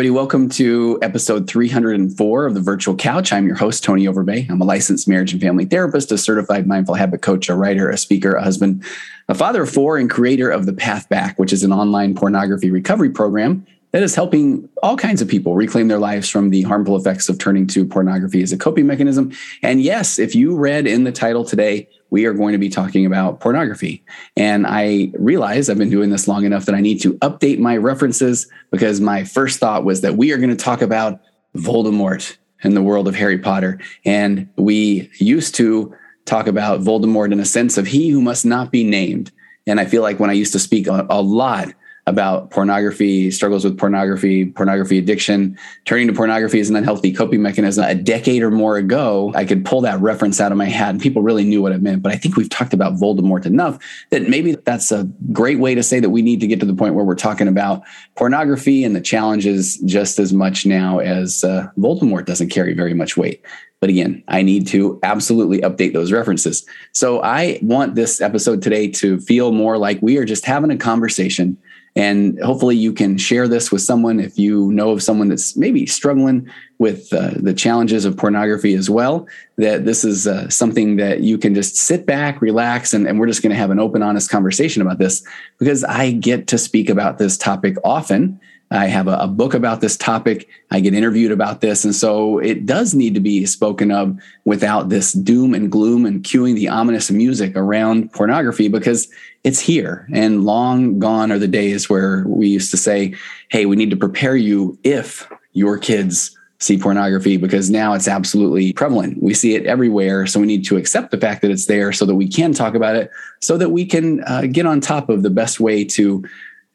Everybody, welcome to episode 304 of the Virtual Couch. I'm your host, Tony Overbay. I'm a licensed marriage and family therapist, a certified mindful habit coach, a writer, a speaker, a husband, a father of four, and creator of The Path Back, which is an online pornography recovery program that is helping all kinds of people reclaim their lives from the harmful effects of turning to pornography as a coping mechanism. And yes, if you read in the title today, we are going to be talking about pornography. And I realize I've been doing this long enough that I need to update my references because my first thought was that we are going to talk about Voldemort in the world of Harry Potter. And we used to talk about Voldemort in a sense of he who must not be named. And I feel like when I used to speak a, a lot about pornography, struggles with pornography, pornography addiction, turning to pornography as an unhealthy coping mechanism. A decade or more ago, I could pull that reference out of my hat and people really knew what it meant. But I think we've talked about Voldemort enough that maybe that's a great way to say that we need to get to the point where we're talking about pornography and the challenges just as much now as uh, Voldemort doesn't carry very much weight. But again, I need to absolutely update those references. So I want this episode today to feel more like we are just having a conversation and hopefully, you can share this with someone if you know of someone that's maybe struggling with uh, the challenges of pornography as well. That this is uh, something that you can just sit back, relax, and, and we're just going to have an open, honest conversation about this because I get to speak about this topic often. I have a, a, book about this topic. I get interviewed about this. And so it does need to be spoken of without this doom and gloom and cueing the ominous music around pornography because it's here. And long gone are the days where we used to say, hey, we need to prepare you if your kids see pornography because now it's absolutely prevalent. We see it everywhere. So we need to accept the fact that it's there so that we can talk about it, so that we can uh, get on top of the best way to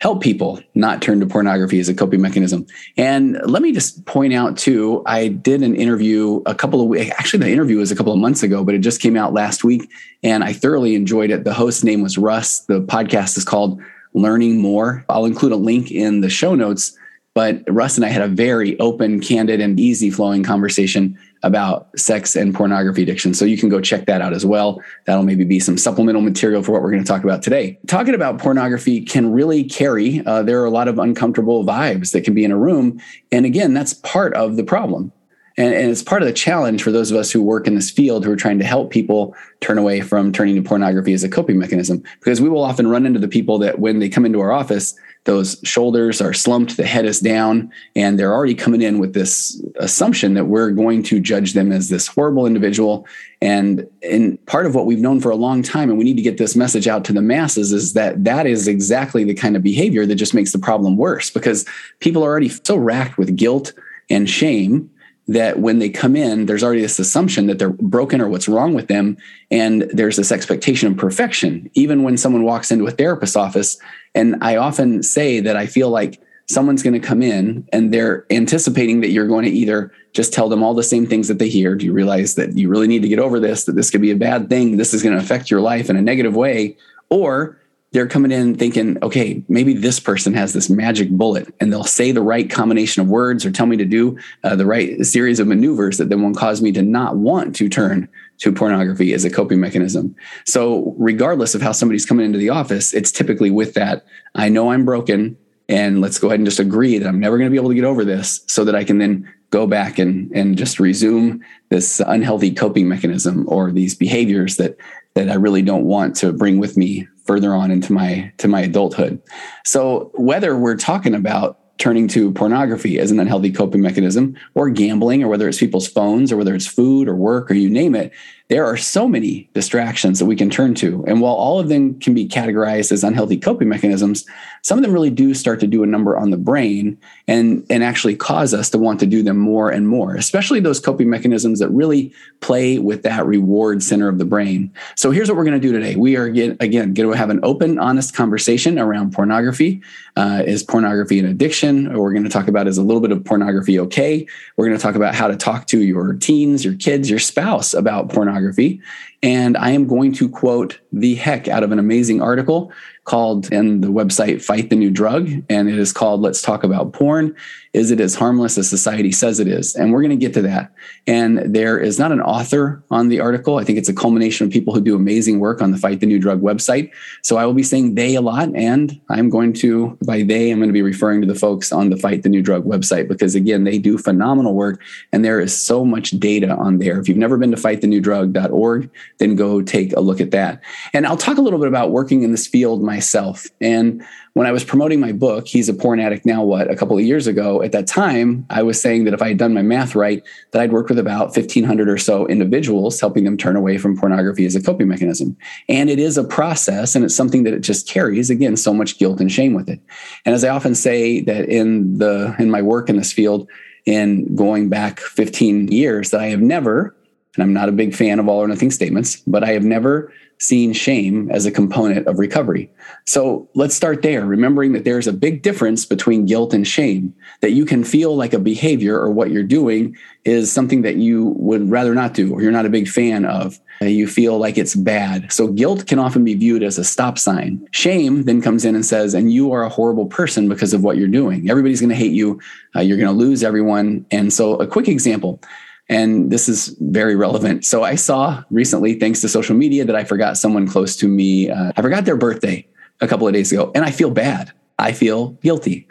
help people not turn to pornography as a coping mechanism. And let me just point out too, I did an interview a couple of weeks, actually the interview was a couple of months ago, but it just came out last week and I thoroughly enjoyed it. The host's name was Russ. The podcast is called Learning More. I'll include a link in the show notes but Russ and I had a very open, candid, and easy flowing conversation about sex and pornography addiction. So you can go check that out as well. That'll maybe be some supplemental material for what we're going to talk about today. Talking about pornography can really carry, uh, there are a lot of uncomfortable vibes that can be in a room. And again, that's part of the problem. And, and, it's part of the challenge for those of us who work in this field who are trying to help people turn away from turning to pornography as a coping mechanism. Because we will often run into the people that when they come into our office, those shoulders are slumped, the head is down, and they're already coming in with this assumption that we're going to judge them as this horrible individual. And, and part of what we've known for a long time, and we need to get this message out to the masses, is that that is exactly the kind of behavior that just makes the problem worse because people are already so racked with guilt and shame that when they come in, there's already this assumption that they're broken or what's wrong with them. And there's this expectation of perfection, even when someone walks into a therapist's office. And I often say that I feel like someone's going to come in and they're anticipating that you're going to either just tell them all the same things that they hear. Do you realize that you really need to get over this, that this could be a bad thing? This is going to affect your life in a negative way. Or they're coming in thinking, okay, maybe this person has this magic bullet and they'll say the right combination of words or tell me to do uh, the right series of maneuvers that then will cause me to not want to turn to pornography as a coping mechanism. So, regardless of how somebody's coming into the office, it's typically with that I know I'm broken and let's go ahead and just agree that I'm never going to be able to get over this so that I can then go back and and just resume this unhealthy coping mechanism or these behaviors that that I really don't want to bring with me further on into my to my adulthood. So whether we're talking about turning to pornography as an unhealthy coping mechanism or gambling or whether it's people's phones or whether it's food or work or you name it there are so many distractions that we can turn to. And while all of them can be categorized as unhealthy coping mechanisms, some of them really do start to do a number on the brain and, and actually cause us to want to do them more and more, especially those coping mechanisms that really play with that reward center of the brain. So here's what we're going to do today. We are, get, again, going to have an open, honest conversation around pornography. Uh, is pornography an addiction? Or we're going to talk about is a little bit of pornography okay? We're going to talk about how to talk to your teens, your kids, your spouse about pornography pornography. And I am going to quote the heck out of an amazing article called in the website Fight the New Drug, and it is called Let's Talk About Porn. Is it as harmless as society says it is? And we're going to get to that. And there is not an author on the article. I think it's a culmination of people who do amazing work on the Fight the New Drug website. So I will be saying they a lot. And I'm going to, by they, I'm going to be referring to the folks on the Fight the New Drug website because, again, they do phenomenal work. And there is so much data on there. If you've never been to fightthenewdrug.org, then go take a look at that. And I'll talk a little bit about working in this field myself. And when I was promoting my book, He's a Porn Addict Now What, a couple of years ago, at that time, I was saying that if I had done my math right, that I'd worked with about 1,500 or so individuals, helping them turn away from pornography as a coping mechanism. And it is a process and it's something that it just carries, again, so much guilt and shame with it. And as I often say that in the in my work in this field, in going back 15 years, that I have never, and I'm not a big fan of all or nothing statements, but I have never seen shame as a component of recovery. So let's start there, remembering that there's a big difference between guilt and shame, that you can feel like a behavior or what you're doing is something that you would rather not do or you're not a big fan of. You feel like it's bad. So guilt can often be viewed as a stop sign. Shame then comes in and says, and you are a horrible person because of what you're doing. Everybody's going to hate you. Uh, you're going to lose everyone. And so, a quick example and this is very relevant. So I saw recently, thanks to social media, that I forgot someone close to me. Uh, I forgot their birthday a couple of days ago, and I feel bad. I feel guilty.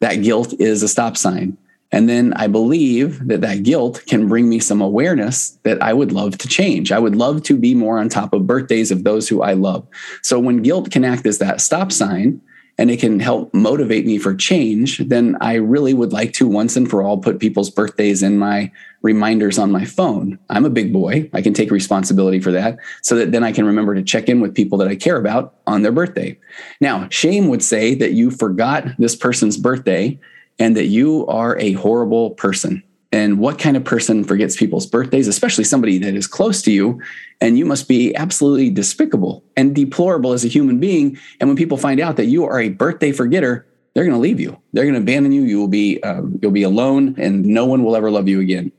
That guilt is a stop sign. And then I believe that that guilt can bring me some awareness that I would love to change. I would love to be more on top of birthdays of those who I love. So when guilt can act as that stop sign, and it can help motivate me for change, then I really would like to once and for all put people's birthdays in my reminders on my phone. I'm a big boy. I can take responsibility for that so that then I can remember to check in with people that I care about on their birthday. Now, shame would say that you forgot this person's birthday and that you are a horrible person and what kind of person forgets people's birthdays, especially somebody that is close to you. And you must be absolutely despicable and deplorable as a human being. And when people find out that you are a birthday forgetter, they're going to leave you. They're going to abandon you. You will be um, you'll be alone, and no one will ever love you again.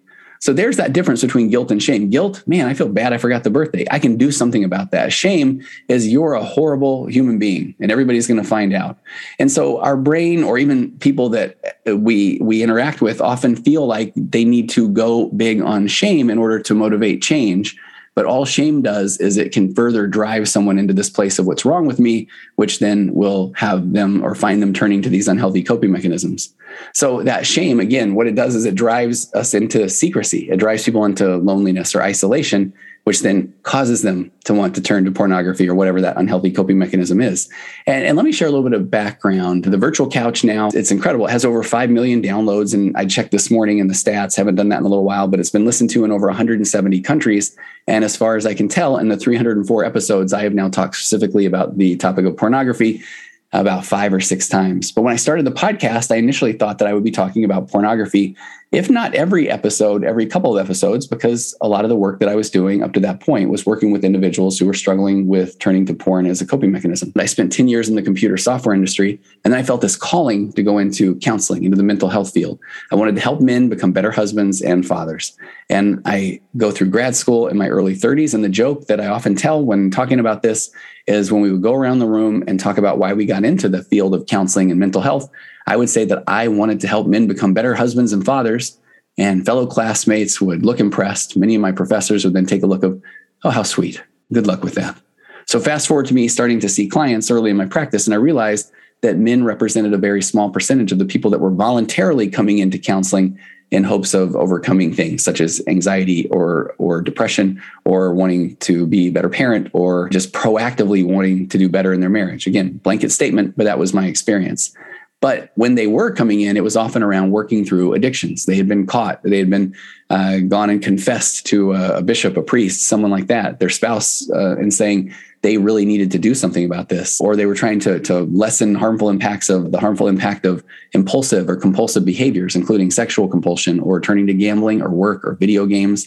So there's that difference between guilt and shame. Guilt, man, I feel bad. I forgot the birthday. I can do something about that. Shame is you're a horrible human being and everybody's going to find out. And so our brain or even people that uh, we we interact with often feel like they need to go big on shame in order to motivate change but all shame does is it can further drive someone into this place of what's wrong with me, which then will have them or find them turning to these unhealthy coping mechanisms. So that shame, again, what it does is it drives us into secrecy. It drives people into loneliness or isolation which then causes them to want to turn to pornography or whatever that unhealthy coping mechanism is. And, and, let me share a little bit of background. The virtual couch now, it's incredible. It has over 5 million downloads. And I checked this morning in the stats, haven't done that in a little while, but it's been listened to in over 170 countries. And as far as I can tell, in the 304 episodes, I have now talked specifically about the topic of pornography about five or six times. But when I started the podcast, I initially thought that I would be talking about pornography if not every episode, every couple of episodes, because a lot of the work that I was doing up to that point was working with individuals who were struggling with turning to porn as a coping mechanism. I spent 10 years in the computer software industry, and I felt this calling to go into counseling, into the mental health field. I wanted to help men become better husbands and fathers. And I go through grad school in my early 30s. And the joke that I often tell when talking about this is when we would go around the room and talk about why we got into the field of counseling and mental health, I would say that I wanted to help men become better husbands and fathers, and fellow classmates would look impressed. Many of my professors would then take a look of, oh, how sweet. Good luck with that. So fast forward to me starting to see clients early in my practice, and I realized that men represented a very small percentage of the people that were voluntarily coming into counseling in hopes of overcoming things such as anxiety or or depression or wanting to be a better parent or just proactively wanting to do better in their marriage. Again, blanket statement, but that was my experience. But when they were coming in, it was often around working through addictions. They had been caught. They had been uh, gone and confessed to a, a, bishop, a priest, someone like that, their spouse, uh, and saying they really needed to do something about this, or they were trying to to lessen harmful impacts of the harmful impact of impulsive or compulsive behaviors, including sexual compulsion, or turning to gambling, or work, or video games,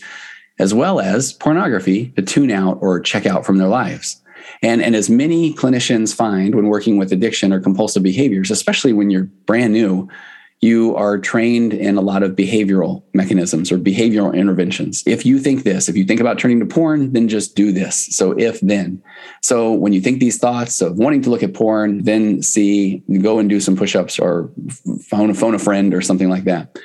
as well as pornography to tune out or check out from their lives. And, and as many clinicians find when working with addiction or compulsive behaviors, especially when you're brand new, you are trained in a lot of behavioral mechanisms or behavioral interventions. If you think this, if you think about turning to porn, then just do this. So if then. So when you think these thoughts of wanting to look at porn, then see, go and do some push-ups or phone phone a friend or something like that.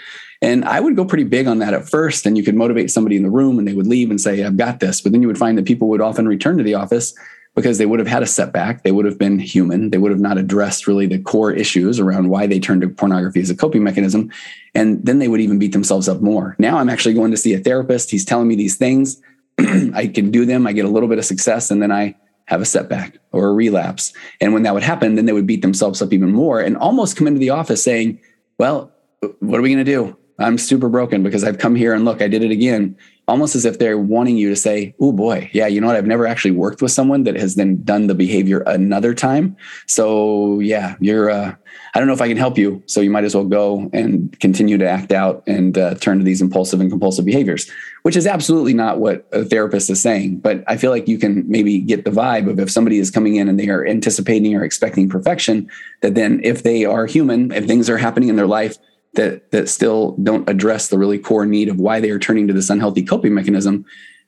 And I would go pretty big on that at first. And you could motivate somebody in the room and they would leave and say, I've got this. But then you would find that people would often return to the office because they would have had a setback. They would have been human. They would have not addressed really the core issues around why they turned to pornography as a coping mechanism. And then they would even beat themselves up more. Now I'm actually going to see a therapist. He's telling me these things. I can do them. I get a little bit of success and then I have a setback or a relapse. And when that would happen, then they would beat themselves up even more and almost come into the office saying, Well, what are we going to do? I'm super broken because I've come here and look, I did it again almost as if they're wanting you to say, oh boy, yeah, you know what? I've never actually worked with someone that has then done the behavior another time. So yeah, you're, uh, I don't know if I can help you. So you might as well go and continue to act out and uh, turn to these impulsive and compulsive behaviors, which is absolutely not what a therapist is saying. But I feel like you can maybe get the vibe of if somebody is coming in and they are anticipating or expecting perfection, that then if they are human, if things are happening in their life, that that still don't address the really core need of why they are turning to this unhealthy coping mechanism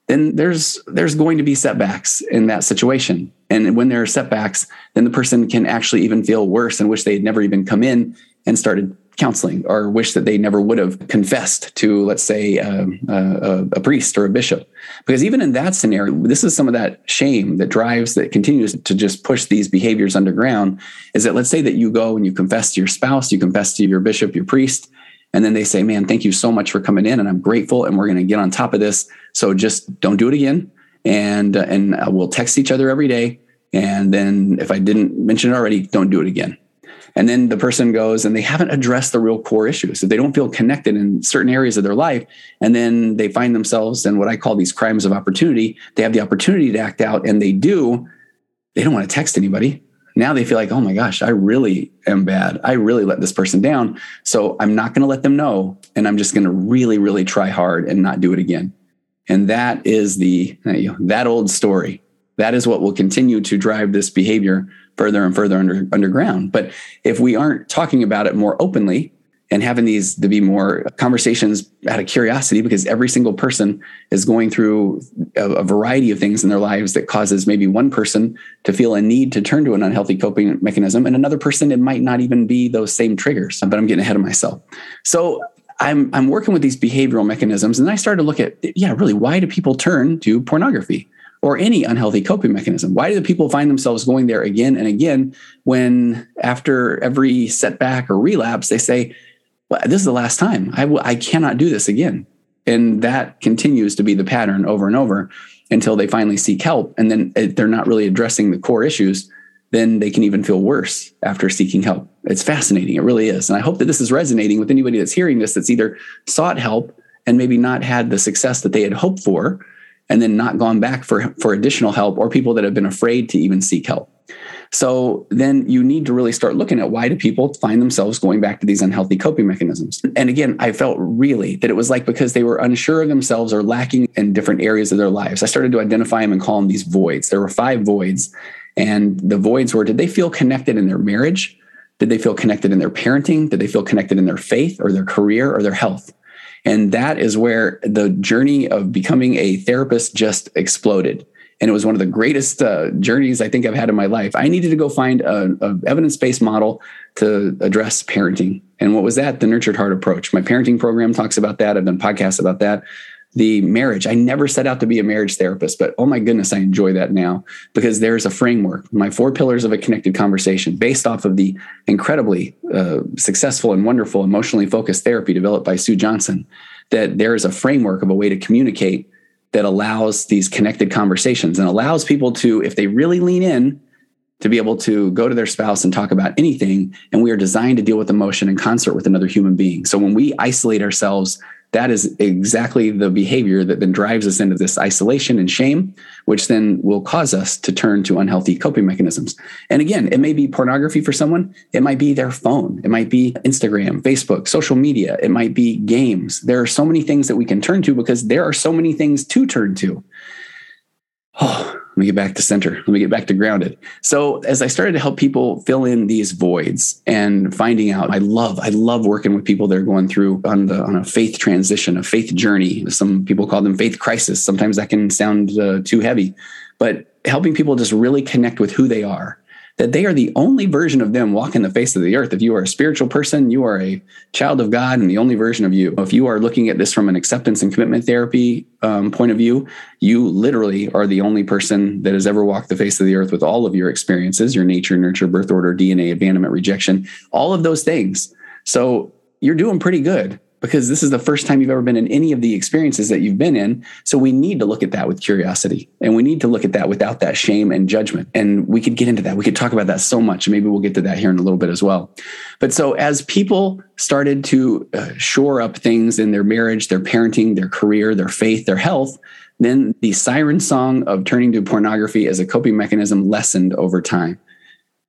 then there's there's going to be setbacks in that situation. And when there are setbacks then the person can actually even feel worse and wish they had never even come in and started counseling or wish that they never would have confessed to, let's say, um, a, a, priest or a bishop. Because even in that scenario, this is some of that shame that drives, that continues to just push these behaviors underground. Is that let's say that you go and you confess to your spouse, you confess to your bishop, your priest, and then they say, man, thank you so much for coming in and I'm grateful and we're going to get on top of this. So just don't do it again. And, uh, and we'll text each other every day. And then if I didn't mention it already, don't do it again and then the person goes and they haven't addressed the real core issues. So they don't feel connected in certain areas of their life. And then they find themselves in what I call these crimes of opportunity. They have the opportunity to act out and they do. They don't want to text anybody. Now they feel like, oh my gosh, I really am bad. I really let this person down. So I'm not going to let them know. And I'm just going to really, really try hard and not do it again. And that is the, that old story. That is what will continue to drive this behavior further and further under, underground. But if we aren't talking about it more openly and having these to be more conversations out of curiosity, because every single person is going through a, a variety of things in their lives that causes maybe one person to feel a need to turn to an unhealthy coping mechanism, and another person it might not even be those same triggers. But I'm getting ahead of myself. So I'm I'm working with these behavioral mechanisms, and I started to look at yeah, really, why do people turn to pornography? Or any unhealthy coping mechanism. Why do the people find themselves going there again and again when after every setback or relapse, they say, well, this is the last time. I, w- I cannot do this again. And that continues to be the pattern over and over until they finally seek help. And then if they're not really addressing the core issues, then they can even feel worse after seeking help. It's fascinating. It really is. And I hope that this is resonating with anybody that's hearing this that's either sought help and maybe not had the success that they had hoped for and then not gone back for, for additional help or people that have been afraid to even seek help. So then you need to really start looking at why do people find themselves going back to these unhealthy coping mechanisms? And again, I felt really that it was like because they were unsure of themselves or lacking in different areas of their lives. I started to identify them and call them these voids. There were five voids. And the voids were did they feel connected in their marriage? Did they feel connected in their parenting? Did they feel connected in their faith or their career or their health? And that is where the journey of becoming a therapist just exploded. And it was one of the greatest uh, journeys I think I've had in my life. I needed to go find a, a evidence-based model to address parenting. And what was that? The nurtured heart approach. My parenting program talks about that. I've done podcasts about that the marriage. I never set out to be a marriage therapist, but oh my goodness, I enjoy that now because there's a framework, my four pillars of a connected conversation based off of the incredibly uh, successful and wonderful emotionally focused therapy developed by Sue Johnson. That there is a framework of a way to communicate that allows these connected conversations and allows people to, if they really lean in, to be able to go to their spouse and talk about anything. And we are designed to deal with emotion in concert with another human being. So when we isolate ourselves that is exactly the behavior that then drives us into this isolation and shame, which then will cause us to turn to unhealthy coping mechanisms. And again, it may be pornography for someone, it might be their phone, it might be Instagram, Facebook, social media, it might be games. There are so many things that we can turn to because there are so many things to turn to. Oh, let me get back to center. Let me get back to grounded. So as I started to help people fill in these voids and finding out, I love, I love working with people that are going through on the on a faith transition, a faith journey. Some people call them faith crisis. Sometimes that can sound uh, too heavy, but helping people just really connect with who they are that they are the only version of them walking the face of the earth. If you are a spiritual person, you are a child of God and the only version of you. If you are looking at this from an acceptance and commitment therapy um, point of view, you literally are the only person that has ever walked the face of the earth with all of your experiences, your nature, nurture, birth order, DNA, abandonment, rejection, all of those things. So you're doing pretty good because this is the first time you've ever been in any of the experiences that you've been in. So we need to look at that with curiosity and we need to look at that without that shame and judgment. And we could get into that. We could talk about that so much. Maybe we'll get to that here in a little bit as well. But so as people started to uh, shore up things in their marriage, their parenting, their career, their faith, their health, then the siren song of turning to pornography as a coping mechanism lessened over time.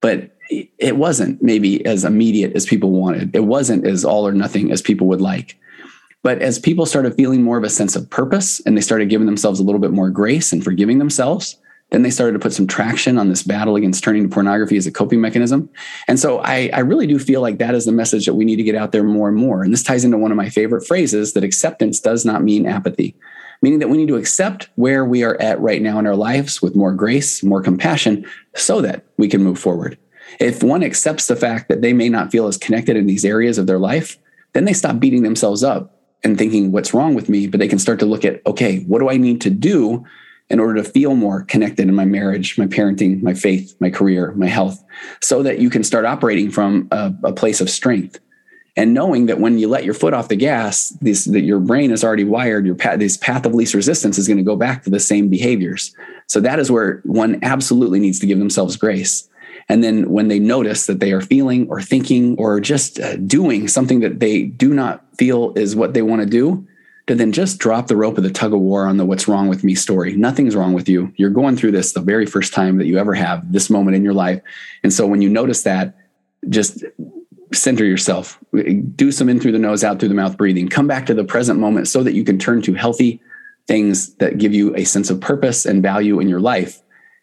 But it wasn't maybe as immediate as people wanted. It wasn't as all or nothing as people would like. But as people started feeling more of a sense of purpose and they started giving themselves a little bit more grace and forgiving themselves, then they started to put some traction on this battle against turning to pornography as a coping mechanism. And so I, I really do feel like that is the message that we need to get out there more and more. And this ties into one of my favorite phrases that acceptance does not mean apathy, meaning that we need to accept where we are at right now in our lives with more grace, more compassion, so that we can move forward. If one accepts the fact that they may not feel as connected in these areas of their life, then they stop beating themselves up and thinking, what's wrong with me? But they can start to look at, okay, what do I need to do in order to feel more connected in my marriage, my parenting, my faith, my career, my health, so that you can start operating from a, a place of strength. And knowing that when you let your foot off the gas, this, that your brain is already wired, your path, this path of least resistance is going to go back to the same behaviors. So that is where one absolutely needs to give themselves grace. And then when they notice that they are feeling or thinking or just uh, doing something that they do not feel is what they want to do, to then just drop the rope of the tug of war on the what's wrong with me story. Nothing's wrong with you. You're going through this the very first time that you ever have this moment in your life. And so when you notice that, just center yourself, do some in through the nose, out through the mouth breathing, come back to the present moment so that you can turn to healthy things that give you a sense of purpose and value in your life.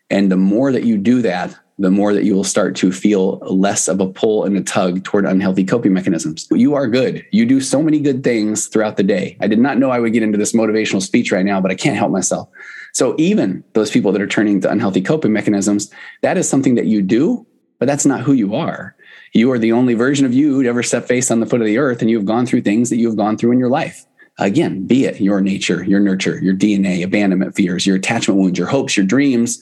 And the more that you do that, the more that you will start to feel less of a pull and a tug toward unhealthy coping mechanisms. You are good. You do so many good things throughout the day. I did not know I would get into this motivational speech right now, but I can't help myself. So, even those people that are turning to unhealthy coping mechanisms, that is something that you do, but that's not who you are. You are the only version of you who'd ever set face on the foot of the earth, and you've gone through things that you've gone through in your life. Again, be it your nature, your nurture, your DNA, abandonment fears, your attachment wounds, your hopes, your dreams,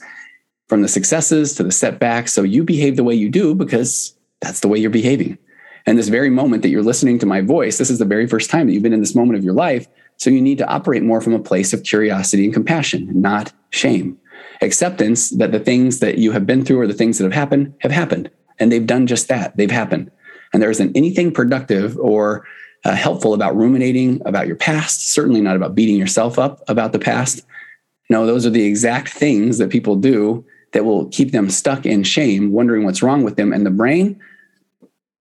from the successes to the setbacks. So you behave the way you do because that's the way you're behaving. And this very moment that you're listening to my voice, this is the very first time that you've been in this moment of your life. So you need to operate more from a place of curiosity and compassion, not shame. Acceptance that the things that you have been through or the things that have happened have happened. And they've done just that. They've happened. And there isn't anything productive or uh, helpful about ruminating about your past, certainly not about beating yourself up about the past. No, those are the exact things that people do that will keep them stuck in shame, wondering what's wrong with them. And the brain,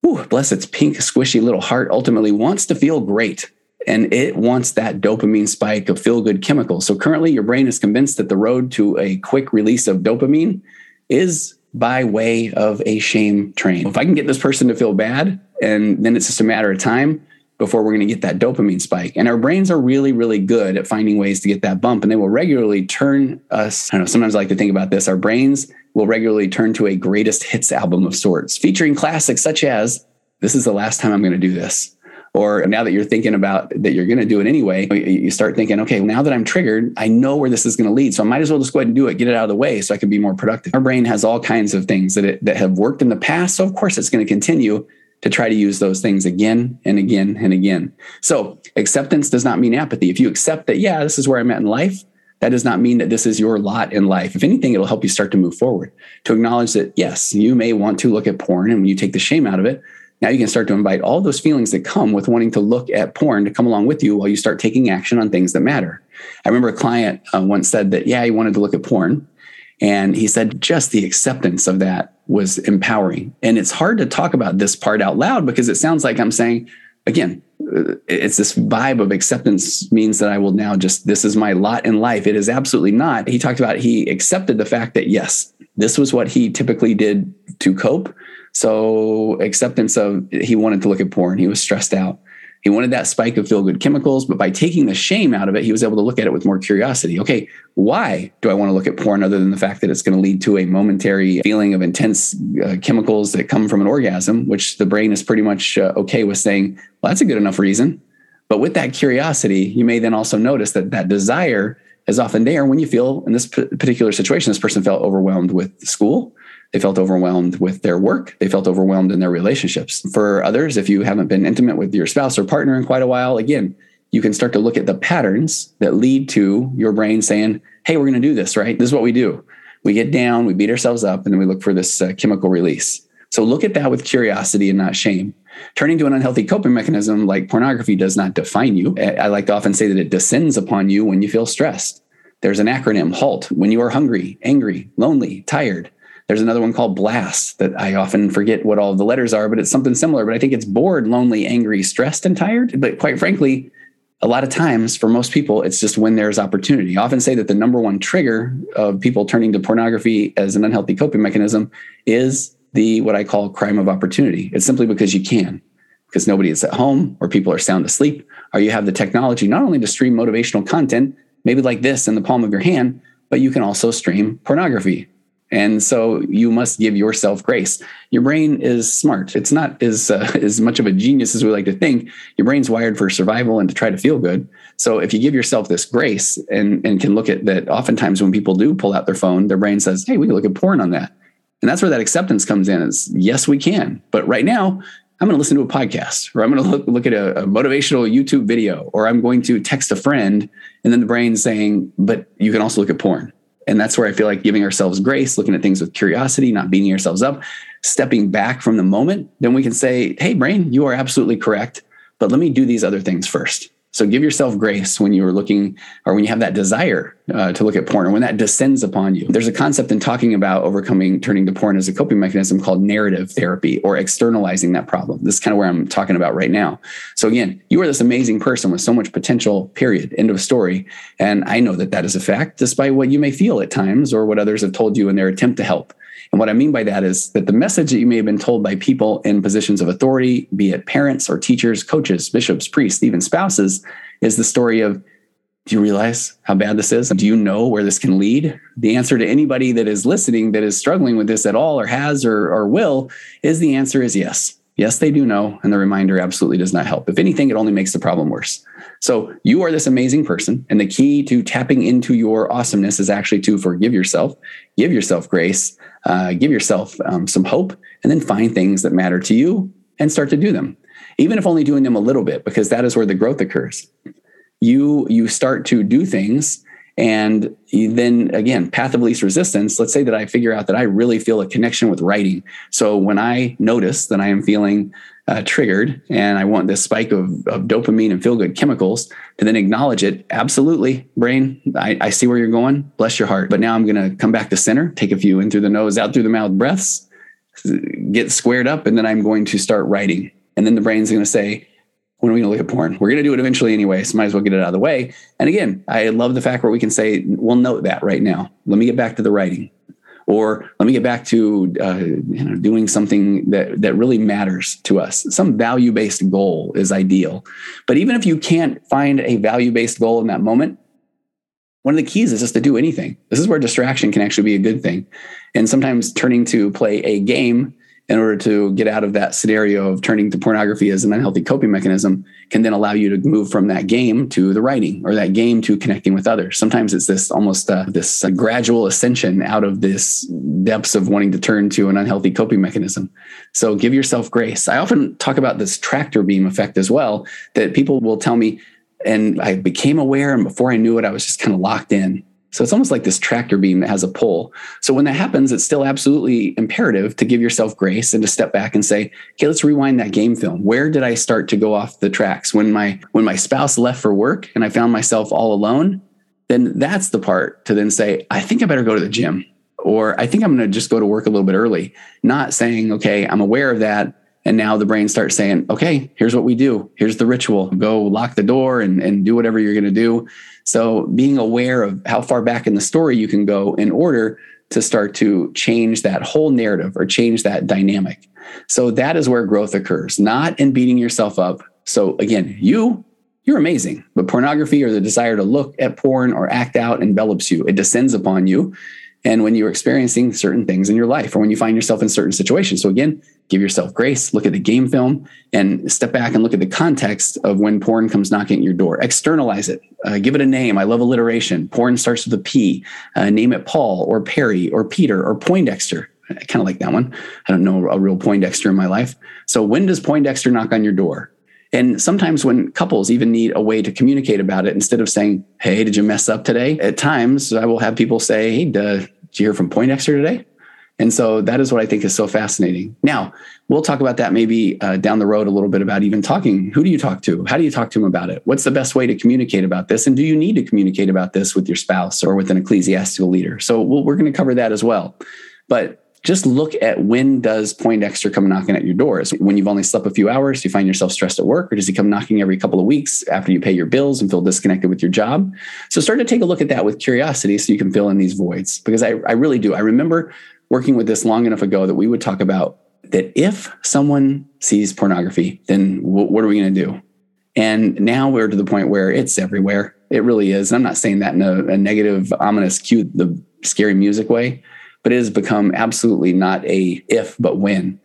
whew, bless its pink, squishy little heart, ultimately wants to feel great. And it wants that dopamine spike of feel good chemicals. So currently, your brain is convinced that the road to a quick release of dopamine is by way of a shame train. If I can get this person to feel bad, and then it's just a matter of time, before we're going to get that dopamine spike. And our brains are really, really good at finding ways to get that bump. And they will regularly turn us, I don't know, sometimes I like to think about this. Our brains will regularly turn to a greatest hits album of sorts, featuring classics such as, This is the last time I'm going to do this. Or now that you're thinking about that you're going to do it anyway, you start thinking, okay, now that I'm triggered, I know where this is going to lead. So I might as well just go ahead and do it, get it out of the way so I can be more productive. Our brain has all kinds of things that, it, that have worked in the past. So of course it's going to continue to try to use those things again and again and again. So, acceptance does not mean apathy. If you accept that, yeah, this is where I'm at in life, that does not mean that this is your lot in life. If anything, it'll help you start to move forward, to acknowledge that, yes, you may want to look at porn, and when you take the shame out of it, now you can start to invite all those feelings that come with wanting to look at porn to come along with you while you start taking action on things that matter. I remember a client uh, once said that, yeah, he wanted to look at porn. And he said just the acceptance of that was empowering. And it's hard to talk about this part out loud because it sounds like I'm saying, again, uh, it's this vibe of acceptance means that I will now just, this is my lot in life. It is absolutely not. He talked about he accepted the fact that, yes, this was what he typically did to cope. So, acceptance of he wanted to look at porn, he was stressed out. He wanted that spike of feel good chemicals, but by taking the shame out of it, he was able to look at it with more curiosity. Okay, why do I want to look at porn other than the fact that it's going to lead to a momentary feeling of intense uh, chemicals that come from an orgasm, which the brain is pretty much uh, okay with saying, well, that's a good enough reason. But with that curiosity, you may then also notice that that desire is often there when you feel in this particular situation, this person felt overwhelmed with school they felt overwhelmed with their work. They felt overwhelmed in their relationships. For others, if you haven't been intimate with your spouse or partner in quite a while, again, you can start to look at the patterns that lead to your brain saying, Hey, we're going to do this, right? This is what we do. We get down, we beat ourselves up, and then we look for this uh, chemical release. So look at that with curiosity and not shame. Turning to an unhealthy coping mechanism like pornography does not define you. I like to often say that it descends upon you when you feel stressed. There's an acronym HALT when you are hungry, angry, lonely, tired. There's another one called Blast that I often forget what all the letters are, but it's something similar. But I think it's bored, lonely, angry, stressed, and tired. But quite frankly, a lot of times for most people, it's just when there's opportunity. I often say that the number one trigger of people turning to pornography as an unhealthy coping mechanism is the what I call crime of opportunity. It's simply because you can, because nobody is at home or people are sound asleep, or you have the technology not only to stream motivational content, maybe like this in the palm of your hand, but you can also stream pornography and so you must give yourself grace. Your brain is smart. It's not as uh, as much of a genius as we like to think. Your brain's wired for survival and to try to feel good. So if you give yourself this grace and and can look at that, oftentimes when people do pull out their phone, their brain says, "Hey, we can look at porn on that." And that's where that acceptance comes in. Is yes, we can. But right now, I'm going to listen to a podcast, or I'm going to look, look at a, a motivational YouTube video, or I'm going to text a friend, and then the brain's saying, "But you can also look at porn." And that's where I feel like giving ourselves grace, looking at things with curiosity, not beating ourselves up, stepping back from the moment, then we can say, hey, brain, you are absolutely correct. But let me do these other things first. So give yourself grace when you are looking or when you have that desire uh, to look at porn or when that descends upon you. There's a concept in talking about overcoming turning to porn as a coping mechanism called narrative therapy or externalizing that problem. This is kind of where I'm talking about right now. So again, you are this amazing person with so much potential, period, end of story. And I know that that is a fact, despite what you may feel at times or what others have told you in their attempt to help. And what I mean by that is that the message that you may have been told by people in positions of authority, be it parents or teachers, coaches, bishops, priests, even spouses, is the story of do you realize how bad this is? Do you know where this can lead? The answer to anybody that is listening that is struggling with this at all or has or, or will is the answer is yes. Yes, they do know. And the reminder absolutely does not help. If anything, it only makes the problem worse. So you are this amazing person. And the key to tapping into your awesomeness is actually to forgive yourself, give yourself grace, uh, give yourself um, some hope, and then find things that matter to you and start to do them, even if only doing them a little bit, because that is where the growth occurs. You you start to do things, and then again, path of least resistance. Let's say that I figure out that I really feel a connection with writing. So when I notice that I am feeling uh, triggered and I want this spike of, of dopamine and feel good chemicals to then acknowledge it. Absolutely, brain, I, I see where you're going. Bless your heart. But now I'm going to come back to center, take a few in through the nose, out through the mouth breaths, get squared up, and then I'm going to start writing. And then the brain's going to say, when are we going to look at porn? We're going to do it eventually anyway, so might as well get it out of the way. And again, I love the fact where we can say, we'll note that right now. Let me get back to the writing or let me get back to uh, you know doing something that that really matters to us. Some value-based goal is ideal. But even if you can't find a value-based goal in that moment one of the keys is just to do anything. This is where distraction can actually be a good thing. And sometimes turning to play a game in order to get out of that scenario of turning to pornography as an unhealthy coping mechanism can then allow you to move from that game to the writing or that game to connecting with others. Sometimes it's this almost uh, this uh, gradual ascension out of this depths of wanting to turn to an unhealthy coping mechanism. So give yourself grace. I often talk about this tractor beam effect as well that people will tell me and i became aware and before i knew it i was just kind of locked in so it's almost like this tractor beam that has a pull. So when that happens, it's still absolutely imperative to give yourself grace and to step back and say, "Okay, let's rewind that game film. Where did I start to go off the tracks when my when my spouse left for work and I found myself all alone?" Then that's the part to then say, "I think I better go to the gym." Or I think I'm going to just go to work a little bit early, not saying, "Okay, I'm aware of that And now the brain starts saying, okay, here's what we do. Here's the ritual. Go lock the door and, and do whatever you're going to do. So being aware of how far back in the story you can go in order to start to change that whole narrative or change that dynamic. So that is where growth occurs, not in beating yourself up. So again, you you're amazing. But pornography or the desire to look at porn or act out envelops you. It descends upon you. And when you're experiencing certain things in your life or when you find yourself in certain situations. So again, give yourself grace, look at the game film and step back and look at the context of when porn comes knocking at your door. Externalize it. Uh, give it a name. I love alliteration. Porn starts with a P. Uh, name it Paul or Perry or Peter or Poindexter. I kind of like that one. I don't know a real Poindexter in my life. So when does Poindexter knock on your door? And sometimes when couples even need a way to communicate about it, instead of saying, Hey, did you mess up today? At times I will have people say, Hey, did you hear from Poindexter today? And so that is what I think is so fascinating. Now, we'll talk about that maybe uh, down the road a little bit about even talking. Who do you talk to? How do you talk to them about it? What's the best way to communicate about this? And do you need to communicate about this with your spouse or with an ecclesiastical leader? So we we are going to cover that as well. But just look at when does Poindexter come knocking at your doors? When you've only slept a few hours, you find yourself stressed at work, or does he come knocking every couple of weeks after you pay your bills and feel disconnected with your job? So start to take a look at that with curiosity so you can fill in these voids. Because I, I really do. I remember working with this long enough ago that we would talk about that if someone sees pornography, then w- what are we going to do? And now we're to the point where it's everywhere. It really is. And I'm not saying that in a, a negative, ominous, cute, the scary music way but it has become absolutely not a if but when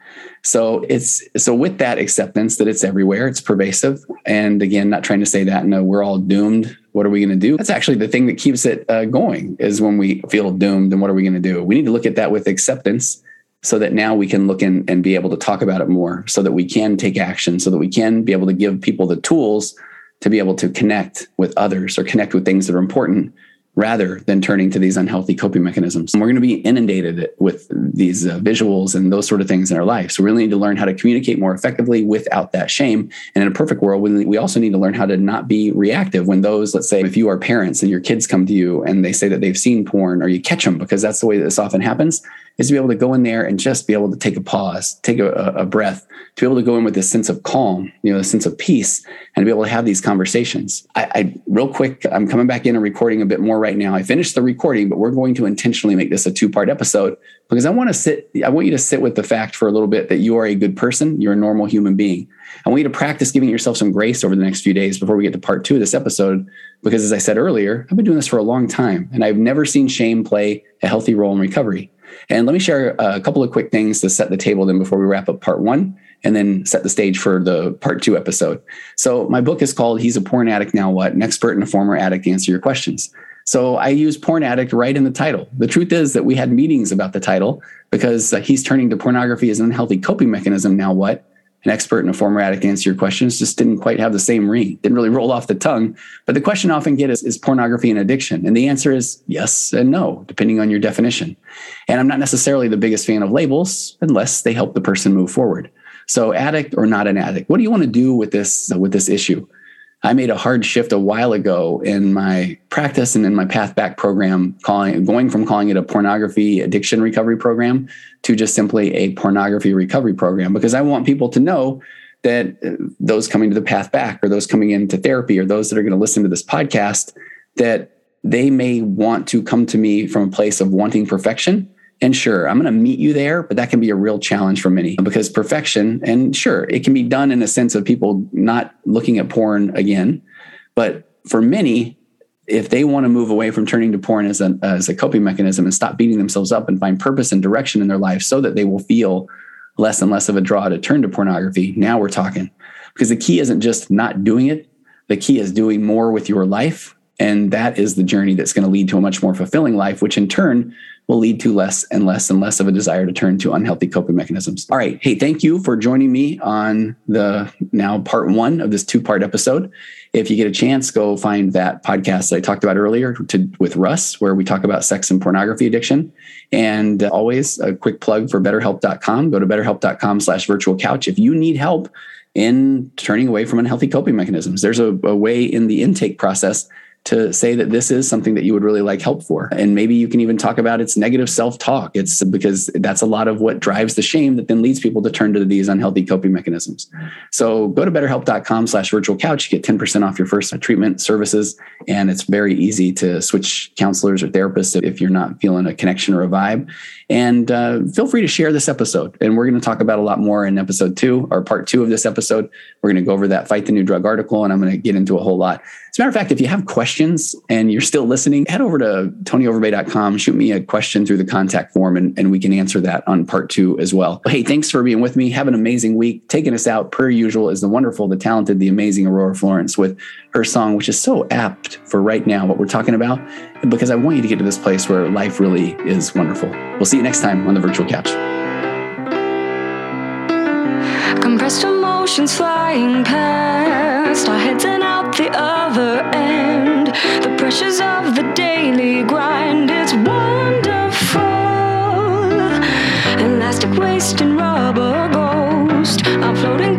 so it's so with that acceptance that it's everywhere it's pervasive. And again not trying to say that no we're all doomed. What are we going to do? That's actually the thing that keeps it uh, going is when we feel doomed and what are we going to do? We need to look at that with acceptance so that now we can look in and be able to talk about it more so that we can take action so that we can be able to give people the tools to be able to connect with others or connect with things that are important rather than turning to these unhealthy coping mechanisms. And we're going to be inundated with these uh, visuals and those sort of things in our life. So we really need to learn how to communicate more effectively without that shame. And in a perfect world, we also need to learn how to not be reactive when those, let's say, if you are parents and your kids come to you and they say that they've seen porn or you catch them because that's the way that this often happens is to be able to go in there and just be able to take a pause, take a, a breath, to be able to go in with this sense of calm, you know, a sense of peace, and to be able to have these conversations. I, I real quick, I'm coming back in and recording a bit more right now. I finished the recording, but we're going to intentionally make this a two part episode because I want to sit, I want you to sit with the fact for a little bit that you are a good person, you're a normal human being. I want you to practice giving yourself some grace over the next few days before we get to part two of this episode. Because as I said earlier, I've been doing this for a long time and I've never seen shame play a healthy role in recovery. And let me share a couple of quick things to set the table then before we wrap up part one and then set the stage for the part two episode. So, my book is called He's a Porn Addict Now What? An expert and a former addict answer your questions. So, I use porn addict right in the title. The truth is that we had meetings about the title because uh, he's turning to pornography as an unhealthy coping mechanism. Now what? An expert and a former addict answer your questions just didn't quite have the same ring, didn't really roll off the tongue. But the question I often get is, is pornography an addiction? And the answer is yes and no, depending on your definition. And I'm not necessarily the biggest fan of labels unless they help the person move forward. So addict or not an addict, what do you want to do with this, with this issue? I made a hard shift a while ago in my practice and in my path back program, calling going from calling it a pornography addiction recovery program to just simply a pornography recovery program because I want people to know that uh, those coming to the path back or those coming into therapy or those that are going to listen to this podcast that they may want to come to me from a place of wanting perfection and sure, I'm going to meet you there, but that can be a real challenge for many because perfection, and sure, it can be done in a sense of people not looking at porn again. But for many, if they want to move away from turning to porn as a, as a coping mechanism and stop beating themselves up and find purpose and direction in their life so that they will feel less and less of a draw to turn to pornography, now we're talking. Because the key isn't just not doing it, the key is doing more with your life. And that is the journey that's going to lead to a much more fulfilling life, which in turn will lead to less and less and less of a desire to turn to unhealthy coping mechanisms. All right. Hey, thank you for joining me on the now part one of this two part episode. If you get a chance, go find that podcast that I talked about earlier to, with Russ, where we talk about sex and pornography addiction. And always a quick plug for betterhelp.com. Go to betterhelp.com slash virtual couch. If you need help in turning away from unhealthy coping mechanisms, there's a, a way in the intake process to say that this is something that you would really like help for. And maybe you can even talk about its negative self talk. It's because that's a lot of what drives the shame that then leads people to turn to these unhealthy coping mechanisms. So go to betterhelp.com slash virtual couch. Get 10% off your first treatment services. And it's very easy to switch counselors or therapists if you're not feeling a connection or a vibe. And uh, feel free to share this episode. And we're going to talk about a lot more in episode two or part two of this episode. We're going to go over that Fight the New Drug article, and I'm going to get into a whole lot. As a matter of fact, if you have questions and you're still listening, head over to tonyoverbay.com, shoot me a question through the contact form, and, and we can answer that on part two as well. Hey, thanks for being with me. Have an amazing week. Taking us out, per usual, is the wonderful, the talented, the amazing Aurora Florence with her song, which is so apt for right now, what we're talking about, because I want you to get to this place where life really is wonderful. We'll see you next time on the virtual couch. Compressed emotions flying past our heads and out the other pressures of the daily grind, it's wonderful. Elastic waist and rubber ghost. I'm floating